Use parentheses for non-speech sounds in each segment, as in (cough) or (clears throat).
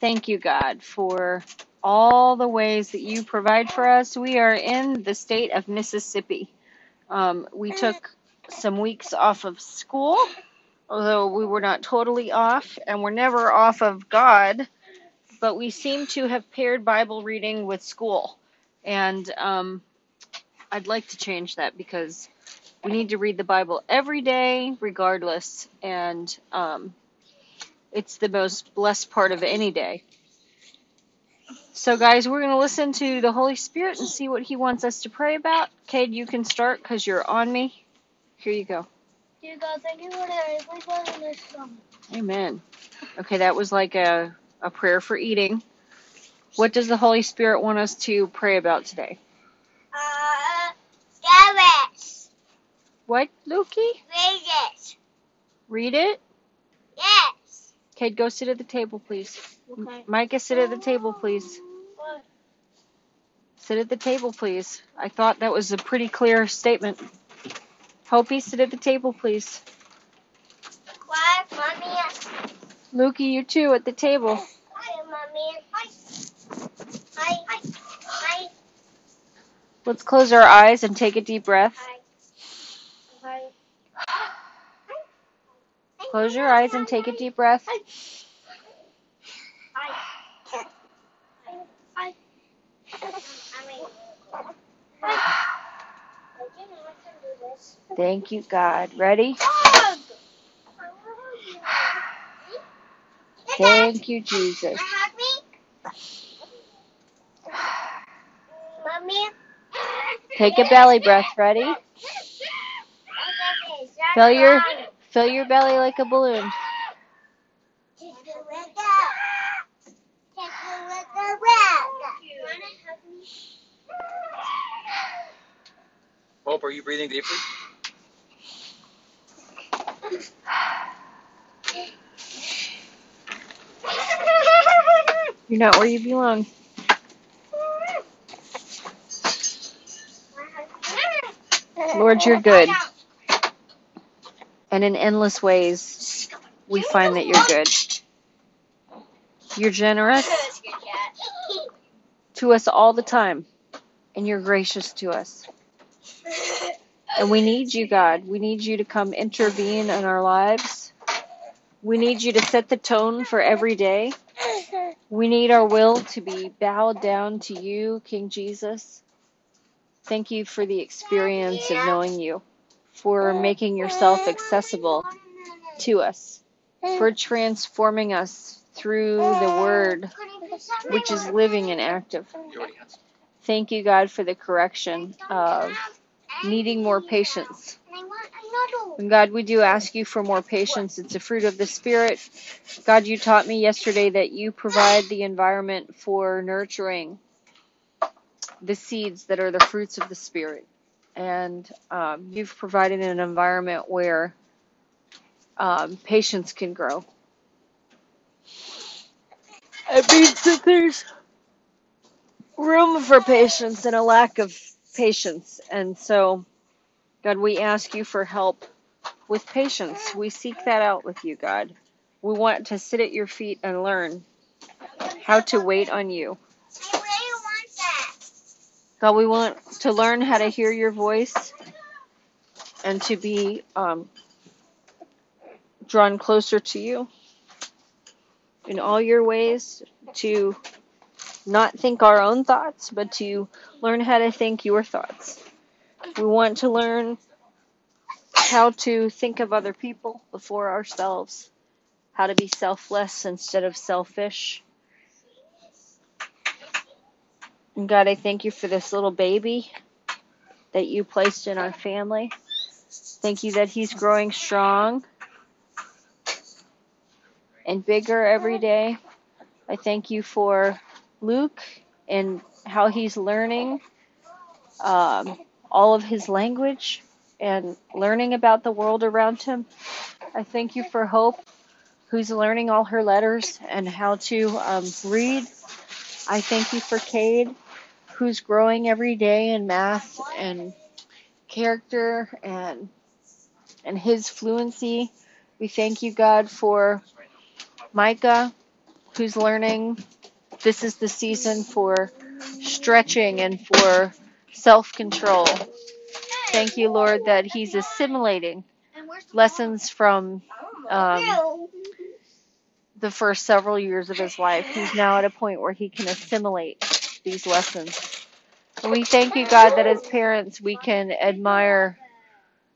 Thank you, God, for all the ways that you provide for us. We are in the state of Mississippi. Um, we took some weeks off of school, although we were not totally off, and we're never off of God, but we seem to have paired Bible reading with school. And um, I'd like to change that because we need to read the Bible every day, regardless, and um, it's the most blessed part of any day. So, guys, we're going to listen to the Holy Spirit and see what He wants us to pray about. Cade, you can start because you're on me. Here you go. Dear God, thank you for the Please bless this song. Amen. Okay, that was like a, a prayer for eating. What does the Holy Spirit want us to pray about today? Uh, Garrett. What, Lukey? Read it. Read it? Yes. Cade, go sit at the table, please. Okay. Micah, sit at the table, please. What? Sit at the table, please. I thought that was a pretty clear statement. Hopi, sit at the table, please. What, Mommy? Lukey, you too at the table. Hi, Mommy. Hi. Hi. Hi. Hi. Let's close our eyes and take a deep breath. Hi. Close your eyes and take a deep breath. Thank you, God. Ready? Thank you, Jesus. Take a belly breath. Ready? Fill your fill your belly like a balloon. Hope, are you breathing deeply? You're not where you belong. Lord, you're good. And in endless ways, we find that you're good. You're generous to us all the time, and you're gracious to us. And we need you, God. We need you to come intervene in our lives. We need you to set the tone for every day. We need our will to be bowed down to you, King Jesus. Thank you for the experience of knowing you, for making yourself accessible to us, for transforming us through the Word, which is living and active. Thank you, God, for the correction of needing more patience. And God, we do ask you for more patience. It's a fruit of the Spirit. God, you taught me yesterday that you provide the environment for nurturing the seeds that are the fruits of the Spirit. And um, you've provided an environment where um, patience can grow. It means that there's room for patience and a lack of patience. And so, God, we ask you for help with patience. We seek that out with you, God. We want to sit at your feet and learn how to wait on you. God, we want to learn how to hear your voice and to be um, drawn closer to you in all your ways, to not think our own thoughts, but to learn how to think your thoughts. We want to learn how to think of other people before ourselves, how to be selfless instead of selfish. And God, I thank you for this little baby that you placed in our family. Thank you that he's growing strong and bigger every day. I thank you for Luke and how he's learning um, all of his language and learning about the world around him. I thank you for Hope, who's learning all her letters and how to um, read. I thank you for Cade, who's growing every day in math and character and and his fluency. We thank you, God, for Micah, who's learning. This is the season for stretching and for self control. Thank you, Lord, that he's assimilating lessons from um, the first several years of his life. He's now at a point where he can assimilate these lessons. We thank you, God, that as parents we can admire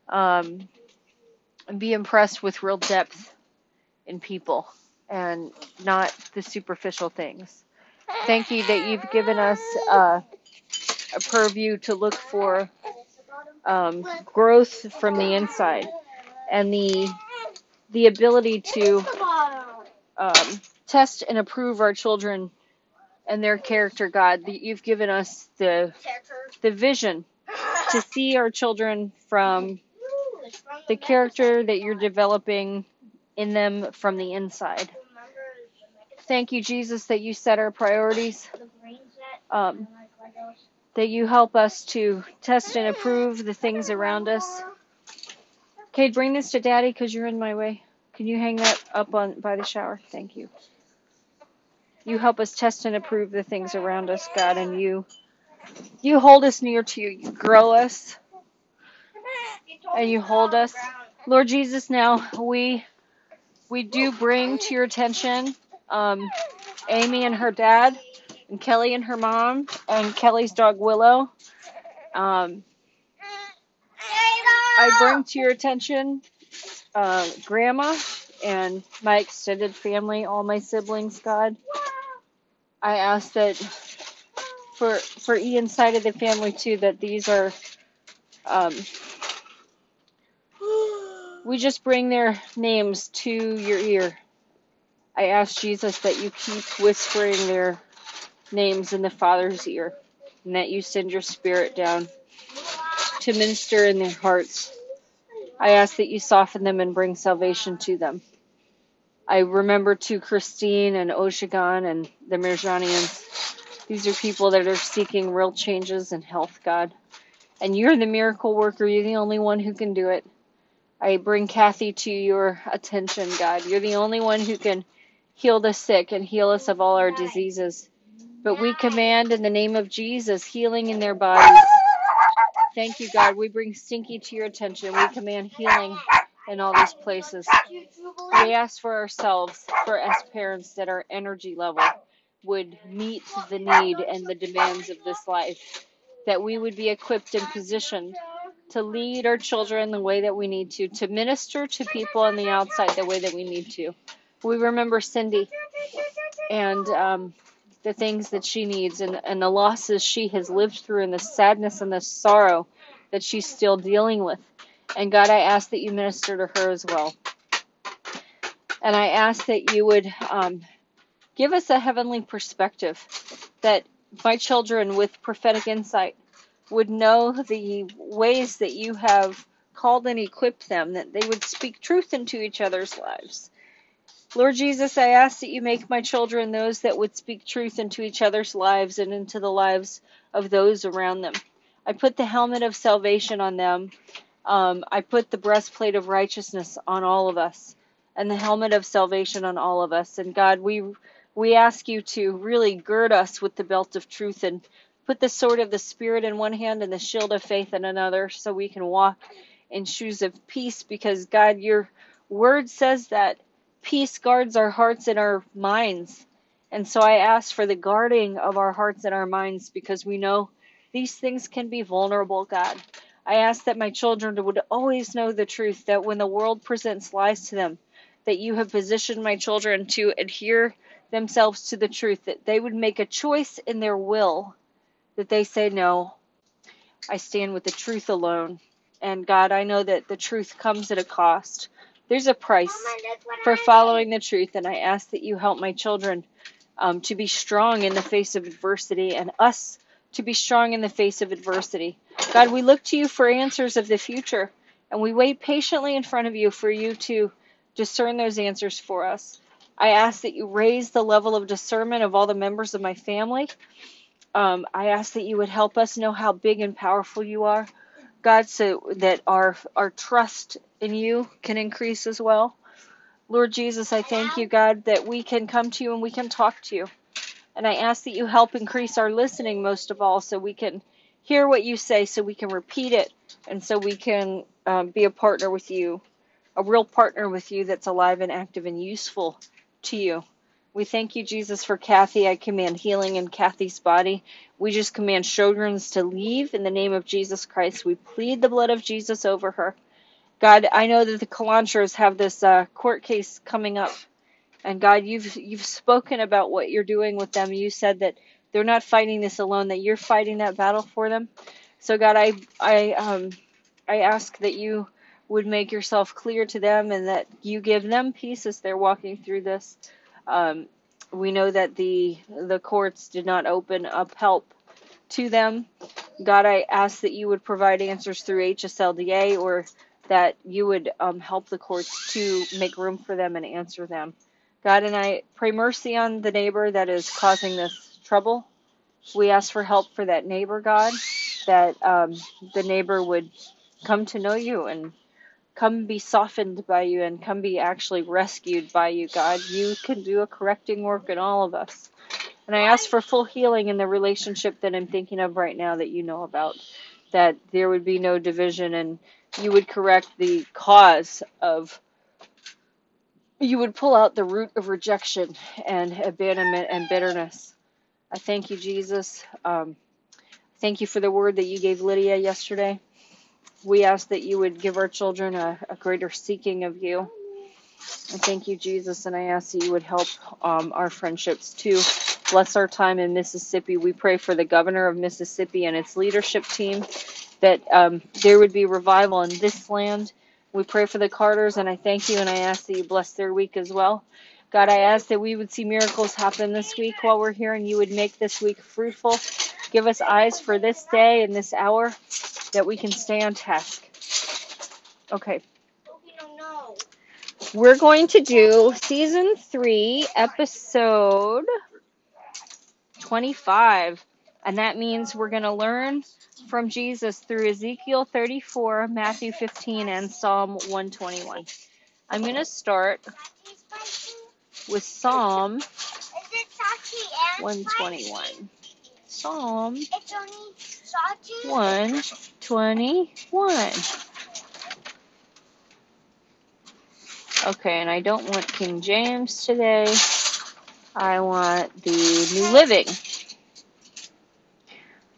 um, and be impressed with real depth in people and not the superficial things. Thank you that you've given us uh, a purview to look for um, growth from the inside and the the ability to um, test and approve our children and their character, God. That you've given us the the vision to (laughs) see our children from the character that you're developing in them from the inside. Thank you, Jesus, that you set our priorities. Um, that you help us to test and approve the things around us. Okay, bring this to Daddy because you're in my way. Can you hang that up on by the shower? Thank you. You help us test and approve the things around us, God, and you you hold us near to you. You grow us and you hold us. Lord Jesus, now we we do bring to your attention um, Amy and her dad, and Kelly and her mom, and Kelly's dog Willow. Um, I bring to your attention uh, Grandma and my extended family, all my siblings, God. I ask that for for Ian's side of the family too, that these are um, we just bring their names to your ear. I ask Jesus that you keep whispering their names in the Father's ear, and that you send your Spirit down to minister in their hearts. I ask that you soften them and bring salvation to them. I remember to Christine and Oshagan and the Mirjanians. These are people that are seeking real changes in health, God. And you're the miracle worker. You're the only one who can do it. I bring Kathy to your attention, God. You're the only one who can heal the sick and heal us of all our diseases. But we command in the name of Jesus healing in their bodies. Thank you, God. We bring Stinky to your attention. We command healing in all these places. We ask for ourselves, for as parents, that our energy level would meet the need and the demands of this life. That we would be equipped and positioned to lead our children the way that we need to, to minister to people on the outside the way that we need to. We remember Cindy and um, the things that she needs and, and the losses she has lived through and the sadness and the sorrow that she's still dealing with. And God, I ask that you minister to her as well. And I ask that you would um, give us a heavenly perspective, that my children with prophetic insight would know the ways that you have called and equipped them, that they would speak truth into each other's lives. Lord Jesus, I ask that you make my children those that would speak truth into each other's lives and into the lives of those around them. I put the helmet of salvation on them. Um, I put the breastplate of righteousness on all of us and the helmet of salvation on all of us. And God, we we ask you to really gird us with the belt of truth and put the sword of the spirit in one hand and the shield of faith in another so we can walk in shoes of peace because God, your word says that peace guards our hearts and our minds. And so I ask for the guarding of our hearts and our minds because we know these things can be vulnerable, God. I ask that my children would always know the truth that when the world presents lies to them, that you have positioned my children to adhere themselves to the truth, that they would make a choice in their will, that they say, No, I stand with the truth alone. And God, I know that the truth comes at a cost. There's a price for following the truth, and I ask that you help my children um, to be strong in the face of adversity and us to be strong in the face of adversity. God, we look to you for answers of the future, and we wait patiently in front of you for you to discern those answers for us. I ask that you raise the level of discernment of all the members of my family. Um, I ask that you would help us know how big and powerful you are, God, so that our our trust in you can increase as well. Lord Jesus, I thank you, God, that we can come to you and we can talk to you. And I ask that you help increase our listening most of all so we can hear what you say, so we can repeat it, and so we can um, be a partner with you, a real partner with you that's alive and active and useful to you. We thank you, Jesus, for Kathy. I command healing in Kathy's body. We just command Sjogren's to leave in the name of Jesus Christ. We plead the blood of Jesus over her. God, I know that the Kalantras have this uh, court case coming up, and God, you've you've spoken about what you're doing with them. You said that they're not fighting this alone; that you're fighting that battle for them. So, God, I I um I ask that you would make yourself clear to them, and that you give them peace as they're walking through this. Um, we know that the the courts did not open up help to them. God, I ask that you would provide answers through HSLDA or that you would um, help the courts to make room for them and answer them. God, and I pray mercy on the neighbor that is causing this trouble. We ask for help for that neighbor, God, that um, the neighbor would come to know you and come be softened by you and come be actually rescued by you, God. You can do a correcting work in all of us. And I ask for full healing in the relationship that I'm thinking of right now that you know about, that there would be no division and you would correct the cause of you would pull out the root of rejection and abandonment and bitterness. I thank you, Jesus. Um, thank you for the word that you gave Lydia yesterday. We ask that you would give our children a, a greater seeking of you. And thank you, Jesus, and I ask that you would help um, our friendships too. Bless our time in Mississippi. We pray for the governor of Mississippi and its leadership team that um, there would be revival in this land. We pray for the Carters, and I thank you and I ask that you bless their week as well. God, I ask that we would see miracles happen this week while we're here, and you would make this week fruitful. Give us eyes for this day and this hour that we can stay on task. Okay. We're going to do season three, episode 25. And that means we're going to learn from Jesus through Ezekiel 34, Matthew 15, and Psalm 121. I'm going to start with Psalm 121. Psalm 121. Okay, and I don't want King James today. I want the New Living.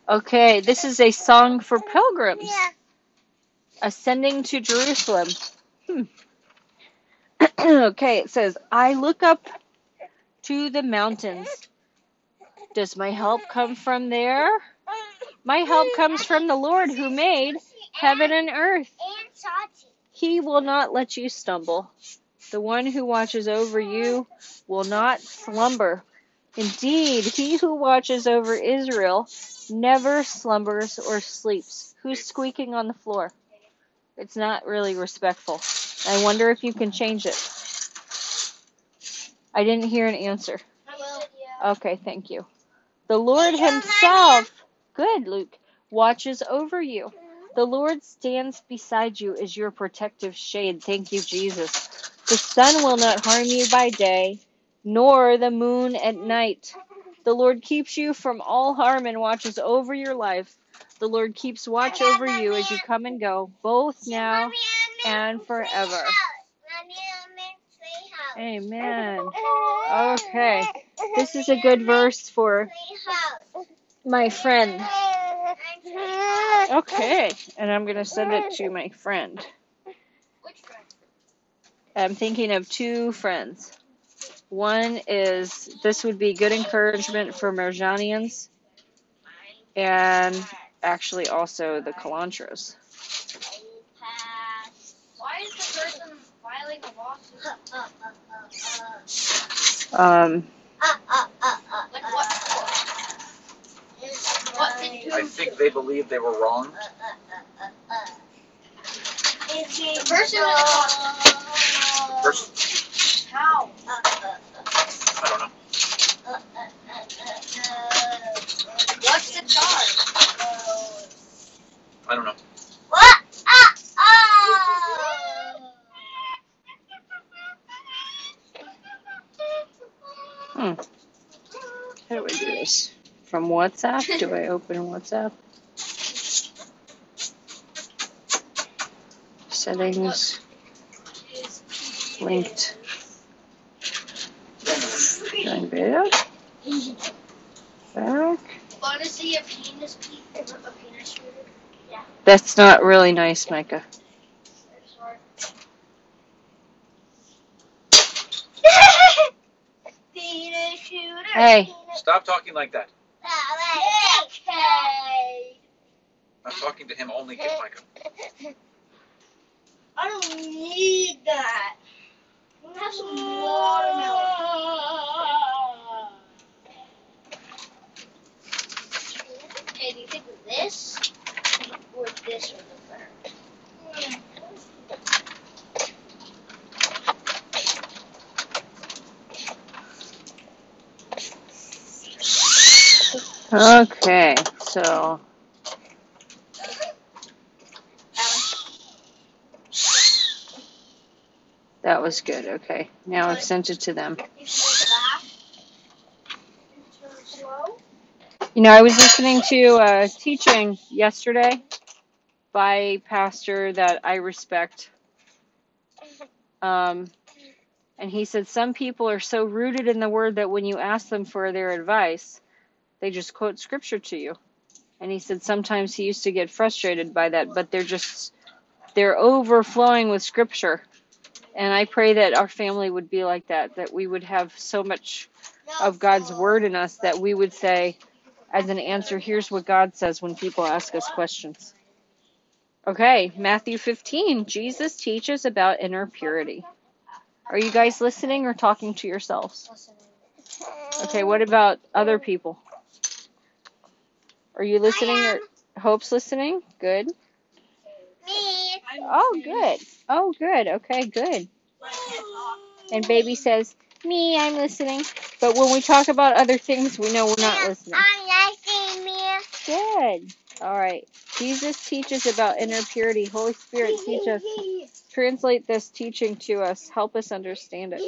Okay, this is a song for pilgrims ascending to Jerusalem. Hmm. (clears throat) okay, it says, I look up to the mountains. Does my help come from there? My help comes from the Lord who made heaven and earth. He will not let you stumble. The one who watches over you will not slumber. Indeed, he who watches over Israel never slumbers or sleeps. Who's squeaking on the floor? It's not really respectful. I wonder if you can change it. I didn't hear an answer. Okay, thank you. The Lord Himself, good, Luke, watches over you. The Lord stands beside you as your protective shade. Thank you, Jesus. The sun will not harm you by day, nor the moon at night. The Lord keeps you from all harm and watches over your life. The Lord keeps watch over you as you come and go, both now and forever. Amen. Okay. This is a good verse for my friend. Okay. And I'm going to send it to my friend. I'm thinking of two friends. One is this would be good encouragement for Marjanians and actually also the Kalantras. Why is the person filing a lawsuit? Um, Like what for? What did you I think they believe they were wrong. The person was Person, How? I don't know. What? Ah, ah. How do I do this? From WhatsApp? Do I open WhatsApp? Settings. Linked. Join beta. Back. Want to see a penis peep? A penis shooter? That's not really nice, Micah. Hey. Stop talking like that. I'm talking to him only, Kid Micah. I don't need that. I'm gonna have some watermelon. Okay, do you think this or this would look better? Okay, so that was good. Okay, now I've sent it to them. You know, I was listening to a teaching yesterday by pastor that I respect. Um, and he said some people are so rooted in the word that when you ask them for their advice, they just quote scripture to you. And he said sometimes he used to get frustrated by that, but they're just they're overflowing with scripture. And I pray that our family would be like that, that we would have so much of God's word in us that we would say, as an answer, here's what God says when people ask us questions. Okay, Matthew 15. Jesus teaches about inner purity. Are you guys listening or talking to yourselves? Okay, what about other people? Are you listening or Hope's listening? Good. Me. Oh, good. Oh, good. Okay, good. And baby says, Me, I'm listening. But when we talk about other things, we know we're not listening. I'm listening, Mia. Good. All right. Jesus teaches about inner purity. Holy Spirit, teach us. Translate this teaching to us. Help us understand it.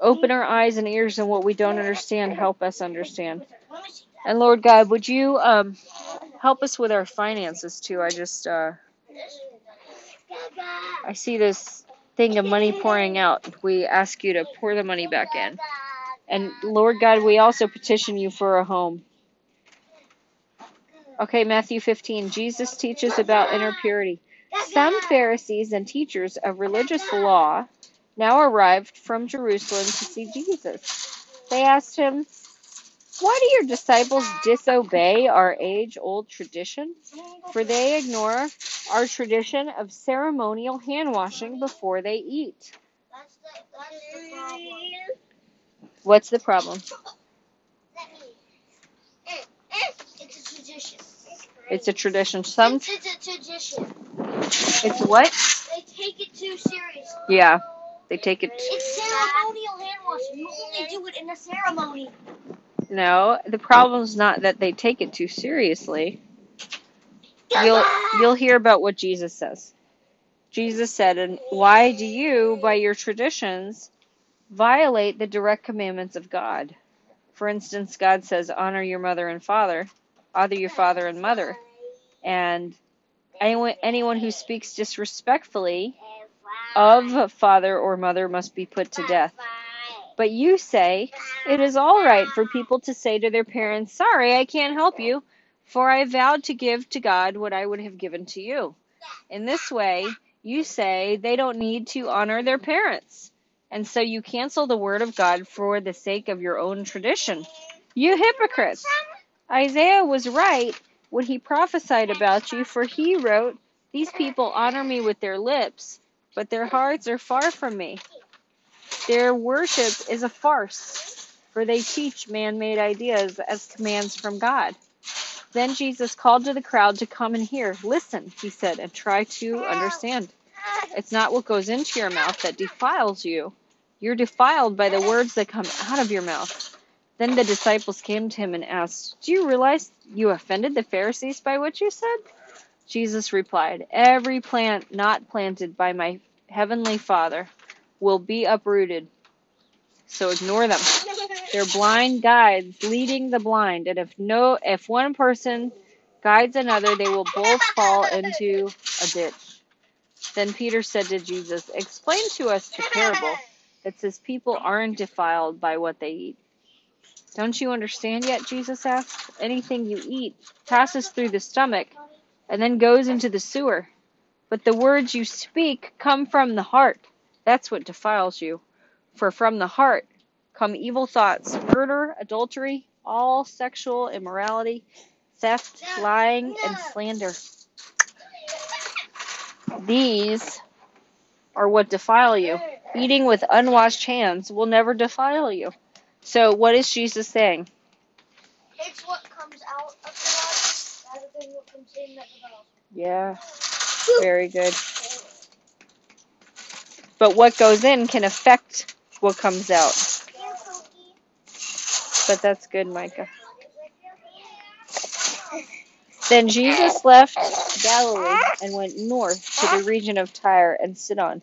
Open our eyes and ears in what we don't understand. Help us understand. And Lord God, would you um, help us with our finances too? I just uh, I see this thing of money pouring out. We ask you to pour the money back in. And Lord God, we also petition you for a home. Okay, Matthew 15. Jesus teaches about inner purity. Some Pharisees and teachers of religious law now arrived from Jerusalem to see Jesus. They asked him, Why do your disciples disobey our age old tradition? For they ignore our tradition of ceremonial hand washing before they eat. What's the problem? It's a tradition. It's a tradition. Some It's, it's a tradition. it's what? They take it too seriously. Yeah. They take it It's ceremonial hand washing. You only do it in a ceremony. No, the problem's not that they take it too seriously. You'll you'll hear about what Jesus says. Jesus said, "And why do you, by your traditions, violate the direct commandments of God? For instance, God says, honor your mother and father, honor your father and mother, and anyone anyone who speaks disrespectfully of father or mother must be put to death. But you say it is all right for people to say to their parents, Sorry, I can't help you, for I vowed to give to God what I would have given to you. In this way, you say they don't need to honor their parents. And so you cancel the word of God for the sake of your own tradition. You hypocrites! Isaiah was right when he prophesied about you, for he wrote, These people honor me with their lips, but their hearts are far from me. Their worship is a farce, for they teach man made ideas as commands from God. Then Jesus called to the crowd to come and hear. Listen, he said, and try to understand. It's not what goes into your mouth that defiles you. You're defiled by the words that come out of your mouth. Then the disciples came to him and asked, Do you realize you offended the Pharisees by what you said? Jesus replied, Every plant not planted by my heavenly Father will be uprooted. So ignore them. They're blind guides leading the blind, and if no if one person guides another, they will both fall into a ditch. Then Peter said to Jesus, Explain to us the parable that says people aren't defiled by what they eat. Don't you understand yet? Jesus asked. Anything you eat passes through the stomach and then goes into the sewer. But the words you speak come from the heart. That's what defiles you. For from the heart come evil thoughts, murder, adultery, all sexual immorality, theft, lying, and slander. These are what defile you. Eating with unwashed hands will never defile you. So, what is Jesus saying? It's what comes out of the body rather than what comes in that develops. Yeah, very good. But what goes in can affect what comes out. But that's good, Micah. Then Jesus left Galilee and went north to the region of Tyre and Sidon.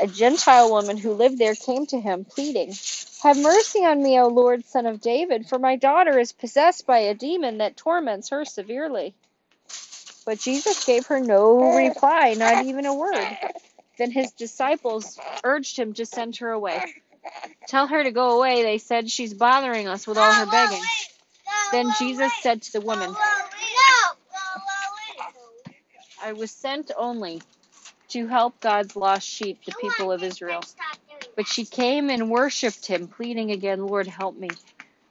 A Gentile woman who lived there came to him, pleading, Have mercy on me, O Lord, son of David, for my daughter is possessed by a demon that torments her severely. But Jesus gave her no reply, not even a word. Then his disciples urged him to send her away. Tell her to go away, they said. She's bothering us with all her begging. Then Jesus said to the woman, I was sent only to help God's lost sheep, the people of Israel. But she came and worshipped him, pleading again, Lord, help me.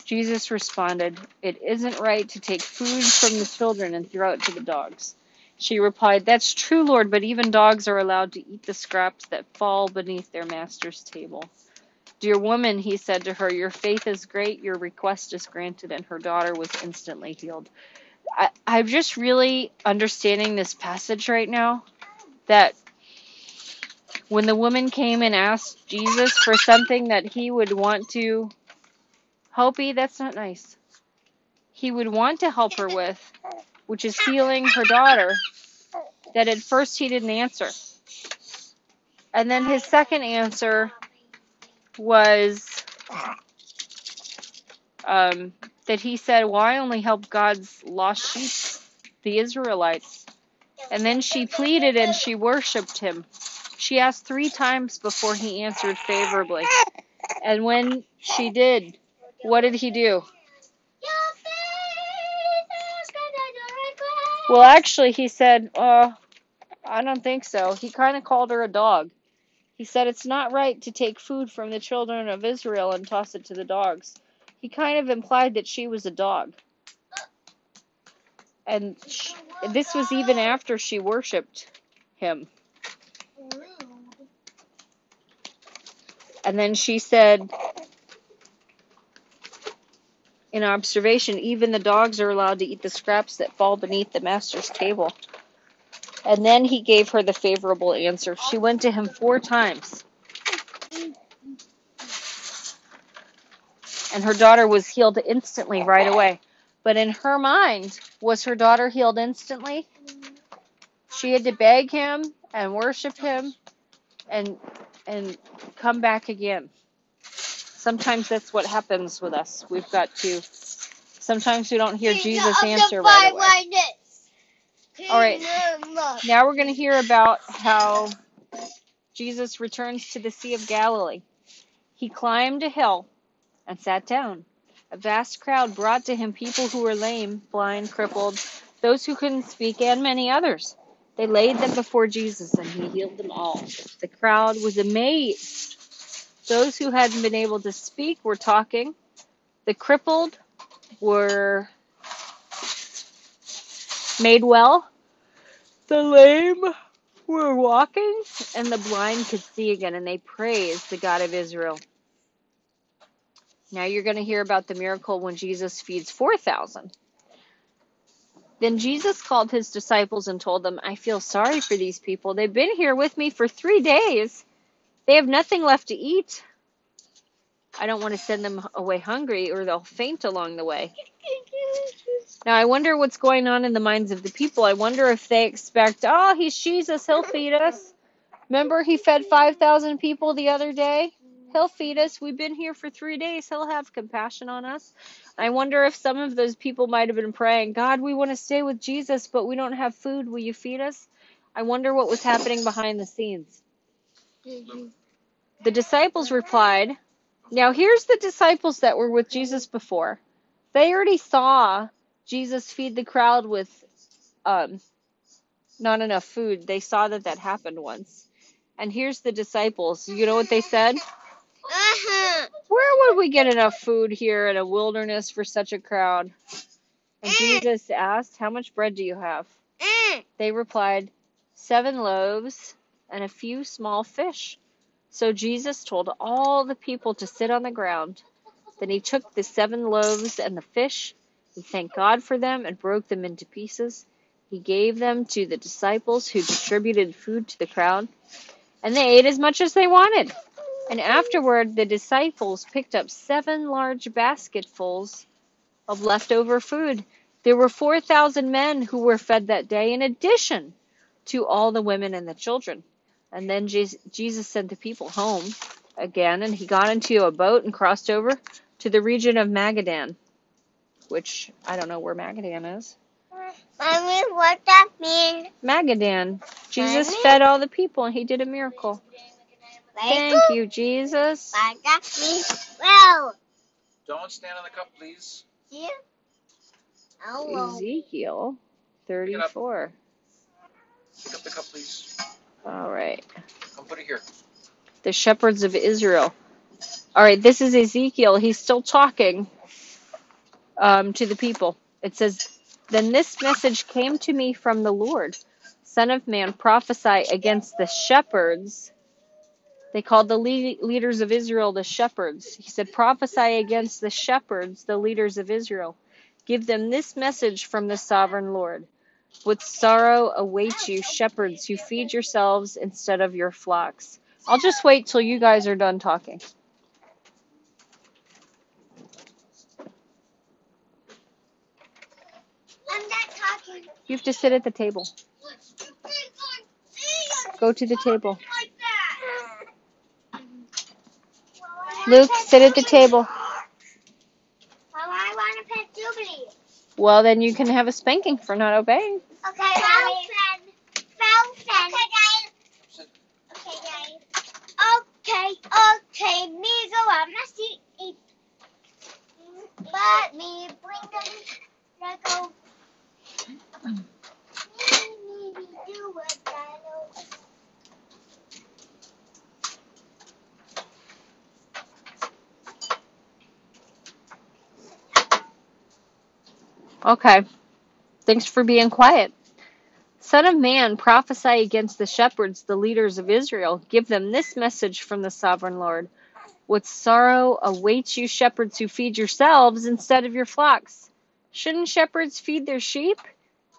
Jesus responded, It isn't right to take food from the children and throw it to the dogs. She replied, That's true, Lord, but even dogs are allowed to eat the scraps that fall beneath their master's table. Dear woman, he said to her, Your faith is great, your request is granted, and her daughter was instantly healed. I, I'm just really understanding this passage right now that when the woman came and asked Jesus for something that he would want to Hopi, that's not nice. He would want to help her with, which is healing her daughter, that at first he didn't answer. And then his second answer was um, that he said, Well, I only help God's lost sheep, the Israelites. And then she pleaded and she worshiped him. She asked three times before he answered favorably. And when she did, what did he do? Well, actually, he said, uh, I don't think so. He kind of called her a dog. He said it's not right to take food from the children of Israel and toss it to the dogs. He kind of implied that she was a dog. And sh this was even after she worshiped him. And then she said, in observation, even the dogs are allowed to eat the scraps that fall beneath the master's table. And then he gave her the favorable answer. She went to him four times. And her daughter was healed instantly right away. But in her mind, was her daughter healed instantly? She had to beg him and worship him and and come back again. Sometimes that's what happens with us. We've got to sometimes we don't hear Jesus answer right away. All right. Now we're going to hear about how Jesus returns to the Sea of Galilee. He climbed a hill and sat down. A vast crowd brought to him people who were lame, blind, crippled, those who couldn't speak, and many others. They laid them before Jesus, and he healed them all. The crowd was amazed. Those who hadn't been able to speak were talking. The crippled were made well. The lame were walking, and the blind could see again, and they praised the God of Israel. Now you're going to hear about the miracle when Jesus feeds 4,000. Then Jesus called his disciples and told them, I feel sorry for these people. They've been here with me for three days. They have nothing left to eat. I don't want to send them away hungry or they'll faint along the way. Now, I wonder what's going on in the minds of the people. I wonder if they expect, oh, he's Jesus, he'll feed us. Remember, he fed 5,000 people the other day? He'll feed us. We've been here for three days. He'll have compassion on us. I wonder if some of those people might have been praying, God, we want to stay with Jesus, but we don't have food. Will you feed us? I wonder what was happening behind the scenes. The disciples replied, Now here's the disciples that were with Jesus before. They already saw Jesus feed the crowd with um, not enough food. They saw that that happened once. And here's the disciples. You know what they said? Uh-huh. Where would we get enough food here in a wilderness for such a crowd? And Jesus asked, How much bread do you have? Mm. They replied, Seven loaves and a few small fish. So Jesus told all the people to sit on the ground. Then he took the seven loaves and the fish. He thanked God for them and broke them into pieces. He gave them to the disciples who distributed food to the crowd. And they ate as much as they wanted. And afterward, the disciples picked up seven large basketfuls of leftover food. There were 4,000 men who were fed that day, in addition to all the women and the children. And then Jesus sent the people home again, and he got into a boat and crossed over to the region of Magadan, which I don't know where Magadan is. Mommy, what that mean? Magadan. Jesus Mommy? fed all the people, and he did a miracle. Very Thank you, Jesus. What that means? Well, Don't stand on the cup, please. yeah. Oh, well. Ezekiel 34. Pick up the cup, please. All right. Come put it here. The shepherds of Israel. All right, this is Ezekiel. He's still talking um, to the people. It says, Then this message came to me from the Lord Son of man, prophesy against the shepherds. They called the le- leaders of Israel the shepherds. He said, Prophesy against the shepherds, the leaders of Israel. Give them this message from the sovereign Lord. With sorrow awaits you, shepherds who feed yourselves instead of your flocks. I'll just wait till you guys are done talking. I'm not talking. You have to sit at the table. Go to the table. Luke, sit at the table. Well, I want to pet Jubilee. Well, then you can have a spanking for not obeying. Okay, Mommy. Felfen. Okay, guys. Okay, guys. Okay, okay. Me go out. Let's see. Eat. But me bring them. Let go. Me, me, me, do what I know. Okay. Thanks for being quiet. Son of man, prophesy against the shepherds, the leaders of Israel. Give them this message from the sovereign Lord. What sorrow awaits you, shepherds who feed yourselves instead of your flocks. Shouldn't shepherds feed their sheep?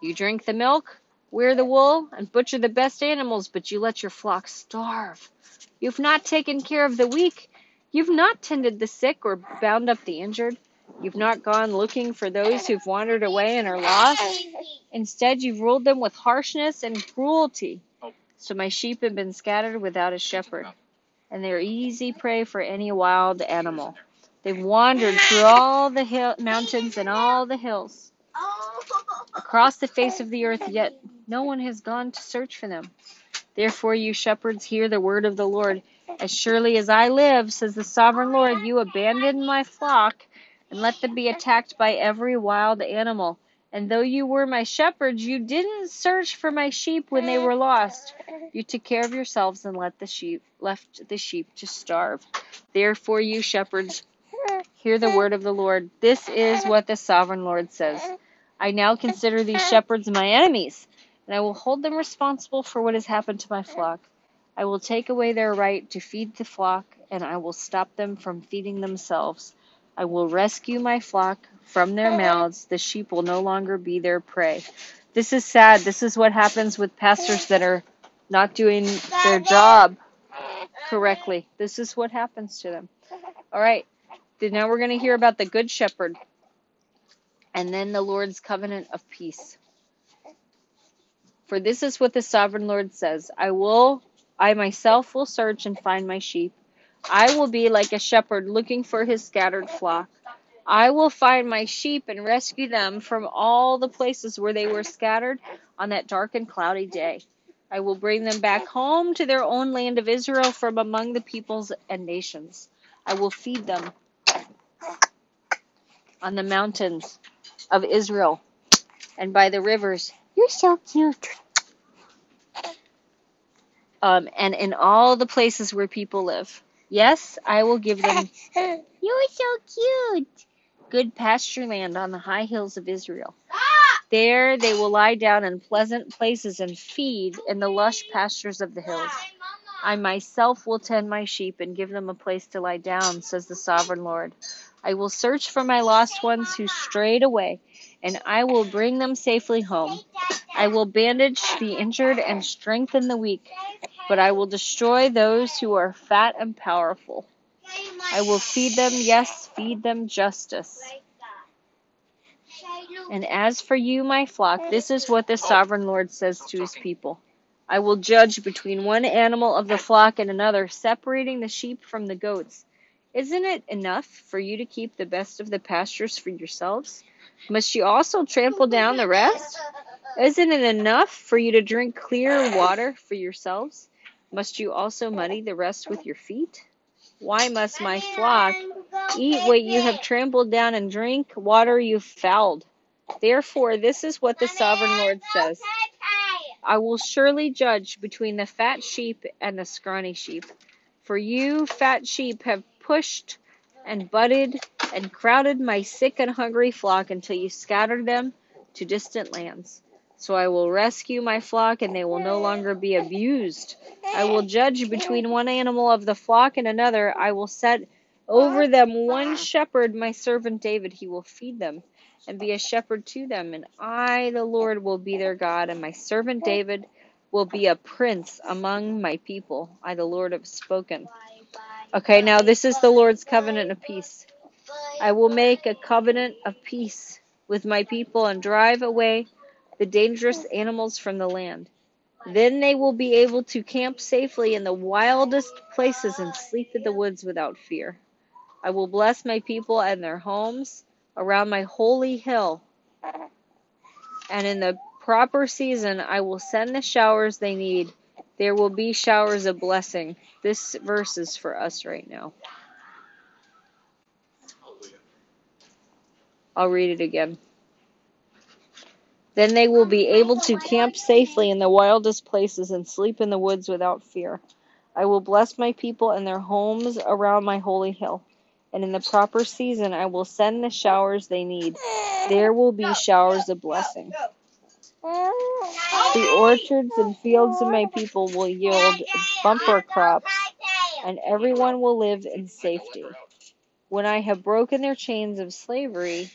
You drink the milk, wear the wool, and butcher the best animals, but you let your flock starve. You've not taken care of the weak. You've not tended the sick or bound up the injured. You've not gone looking for those who've wandered away and are lost. Instead, you've ruled them with harshness and cruelty. So my sheep have been scattered without a shepherd, and they're easy prey for any wild animal. They've wandered through all the hill, mountains and all the hills, across the face of the earth, yet no one has gone to search for them. Therefore, you shepherds, hear the word of the Lord. As surely as I live, says the sovereign Lord, you abandoned my flock and let them be attacked by every wild animal. And though you were my shepherds, you didn't search for my sheep when they were lost. You took care of yourselves and let the sheep left the sheep to starve. Therefore, you shepherds, hear the word of the Lord. This is what the sovereign Lord says. I now consider these shepherds my enemies, and I will hold them responsible for what has happened to my flock. I will take away their right to feed the flock, and I will stop them from feeding themselves. I will rescue my flock from their mouths. The sheep will no longer be their prey. This is sad. This is what happens with pastors that are not doing their job correctly. This is what happens to them. All right. Now we're going to hear about the good shepherd and then the Lord's covenant of peace. For this is what the sovereign Lord says I will, I myself will search and find my sheep. I will be like a shepherd looking for his scattered flock. I will find my sheep and rescue them from all the places where they were scattered on that dark and cloudy day. I will bring them back home to their own land of Israel from among the peoples and nations. I will feed them on the mountains of Israel and by the rivers. You're so cute. Um, and in all the places where people live. Yes, I will give them (laughs) You're so cute. good pasture land on the high hills of Israel. Ah! There they will lie down in pleasant places and feed in the lush pastures of the hills. I myself will tend my sheep and give them a place to lie down, says the sovereign Lord. I will search for my lost ones who strayed away, and I will bring them safely home. I will bandage the injured and strengthen the weak, but I will destroy those who are fat and powerful. I will feed them, yes, feed them justice. And as for you, my flock, this is what the sovereign Lord says to his people. I will judge between one animal of the flock and another, separating the sheep from the goats. Isn't it enough for you to keep the best of the pastures for yourselves? Must you also trample down the rest? Isn't it enough for you to drink clear water for yourselves? Must you also muddy the rest with your feet? Why must my flock eat what you have trampled down and drink water you've fouled? Therefore, this is what the sovereign Lord says. I will surely judge between the fat sheep and the scrawny sheep. For you, fat sheep, have pushed and butted and crowded my sick and hungry flock until you scattered them to distant lands. So I will rescue my flock, and they will no longer be abused. I will judge between one animal of the flock and another. I will set over them one shepherd, my servant David. He will feed them and be a shepherd to them. And I, the Lord, will be their God, and my servant David will be a prince among my people. I, the Lord, have spoken. Okay, now this is the Lord's covenant of peace. I will make a covenant of peace with my people and drive away the dangerous animals from the land. Then they will be able to camp safely in the wildest places and sleep in the woods without fear. I will bless my people and their homes around my holy hill. And in the proper season, I will send the showers they need. There will be showers of blessing. This verse is for us right now. I'll read it again. Then they will be able to camp safely in the wildest places and sleep in the woods without fear. I will bless my people and their homes around my holy hill. And in the proper season, I will send the showers they need. There will be showers of blessing. The orchards and fields of my people will yield bumper crops, and everyone will live in safety. When I have broken their chains of slavery.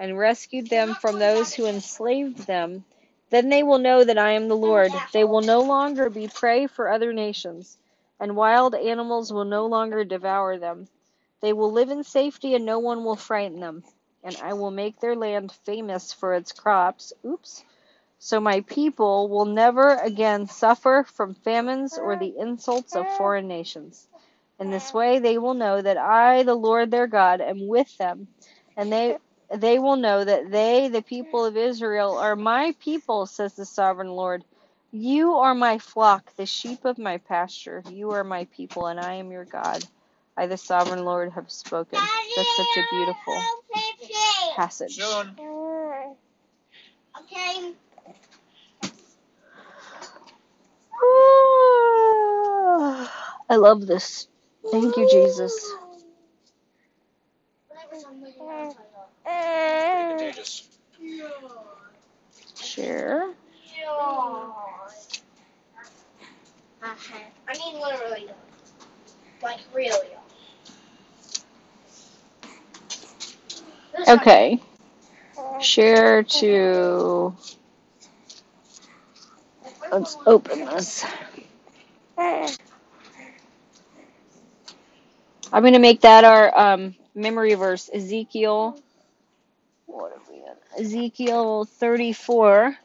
And rescued them from those who enslaved them, then they will know that I am the Lord. They will no longer be prey for other nations, and wild animals will no longer devour them. They will live in safety, and no one will frighten them. And I will make their land famous for its crops. Oops. So my people will never again suffer from famines or the insults of foreign nations. In this way they will know that I, the Lord their God, am with them, and they they will know that they, the people of Israel, are my people, says the sovereign Lord. You are my flock, the sheep of my pasture. You are my people, and I am your God. I, the sovereign Lord, have spoken. That's such a beautiful passage. Okay. (sighs) I love this. Thank you, Jesus. Pretty contagious. Share. Uh-huh. I mean, literally, like really. Okay. Share to. Let's open this. I'm going to make that our um, memory verse. Ezekiel. What have we? Ezekiel 34,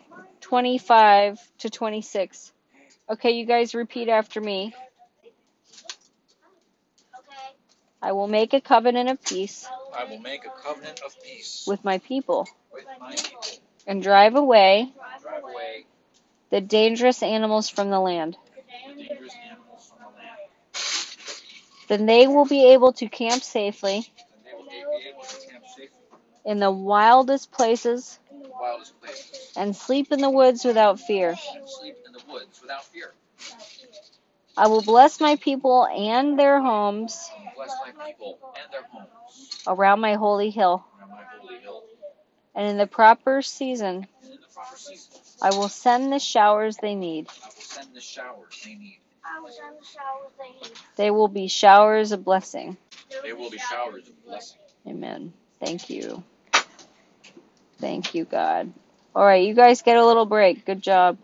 25 to 26. Okay, you guys repeat after me. I will make a covenant of peace I will make a covenant of peace with my people with my people. and drive away Drive away the dangerous animals from the land. the dangerous animals from the land. Then they will be able to camp safely And they will be able to camp safely in the wildest places wildest places and sleep in the woods without fear. and sleep in the woods without fear. I will bless my people and their homes I will bless my and their homes around my holy hill. my holy hill. And in the proper season, And in the proper season, I will send the showers they need. I will send the showers they need. I was on the. They will be showers of blessing. They will be showers of blessing. Amen. Thank you. Thank you, God. All right, you guys get a little break. Good job.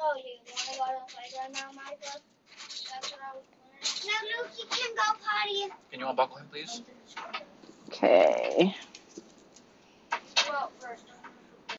Oh, you want to go to the playground now, Michael? That's what I was wondering. No, Luke, you can go potty. Can you unbuckle him, please? Okay.